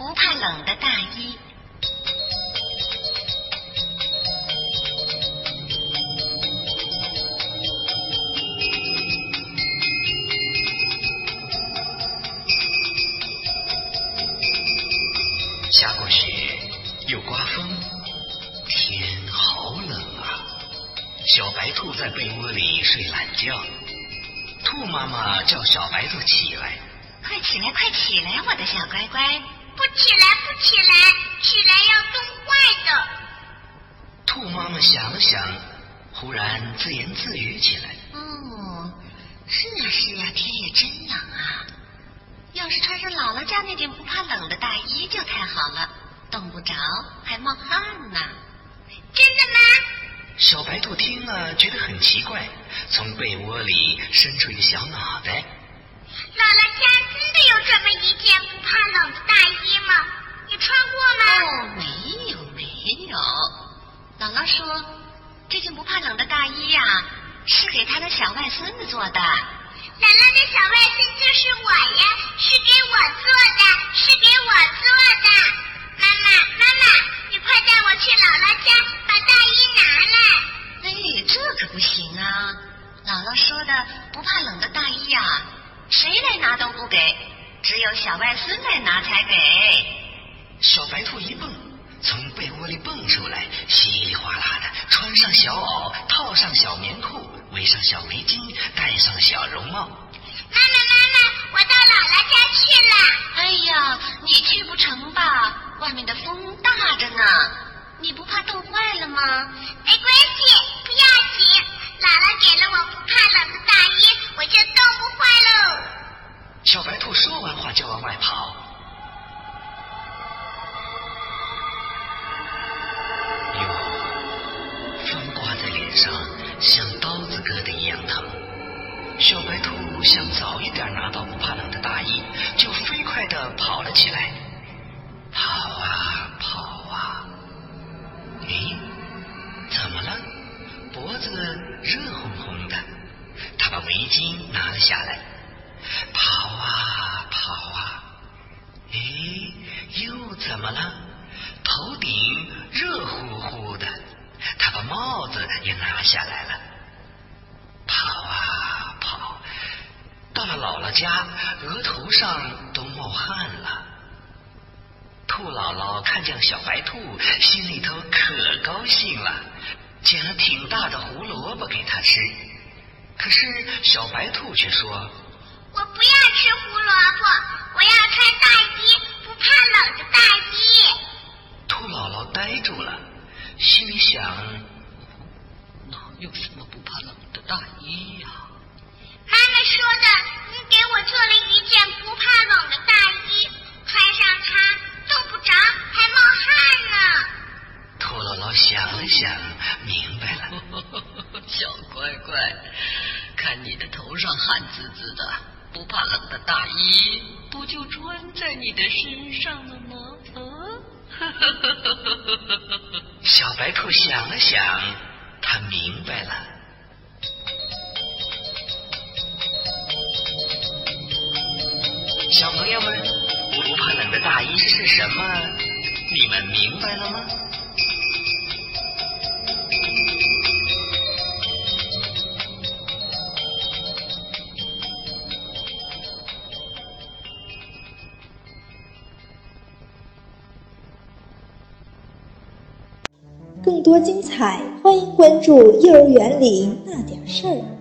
不怕冷的大衣。下过雪，又刮风，天好冷啊！小白兔在被窝里睡懒觉。兔妈妈叫小白兔起来，快起来，快起来，我的小乖乖！不起来，不起来，起来要冻坏的。兔妈妈想了想，忽然自言自语起来：“哦，是啊，是啊，天也真冷啊！要是穿上姥姥家那件不怕冷的大衣就太好了，冻不着，还冒汗呢。”真的吗？小白兔听了觉得很奇怪，从被窝里伸出一个小脑袋。姥姥不怕冷的大衣呀、是给他的小外孙子做的。姥姥的小外孙就是我呀，是给我做的，是给我做的。妈妈，妈妈，你快带我去姥姥家把大衣拿来。哎，这可不行啊！姥姥说的不怕冷的大衣呀、谁来拿都不给，只有小外孙来拿才给。上小围巾，戴上小绒帽。妈妈，妈妈，我到姥姥家去了。哎呀，你去不成吧？外面的风大着呢，你不怕冻坏了吗？没关系，不要紧。姥姥给了我不怕冷的白兔想早一点拿到不怕冷的大衣，就飞快地跑了起来。跑啊跑啊，诶，怎么了？脖子热烘烘的。他把围巾拿了下来，跑啊跑啊，诶，又怎么了？头顶热乎乎的。他把帽子也拿下来了，额头上都冒汗了。兔姥姥看见小白兔，心里头可高兴了，捡了挺大的胡萝卜给它吃。可是小白兔却说我不要吃胡萝卜，我要穿大衣，不怕冷的大衣。：“兔姥姥呆住了，心里想，哪有什么不怕冷的大衣呀、妈妈说的，你给我做了一件不怕冷的大衣，穿上它冻不着，还冒汗呢。兔姥姥想了想，明白了。小乖乖，看你的头上汗滋滋的，不怕冷的大衣不就穿在你的身上了吗？啊！小白兔想了想，他明白了。大衣是什么？你们明白了吗？更多精彩，欢迎关注幼儿园里那点事儿。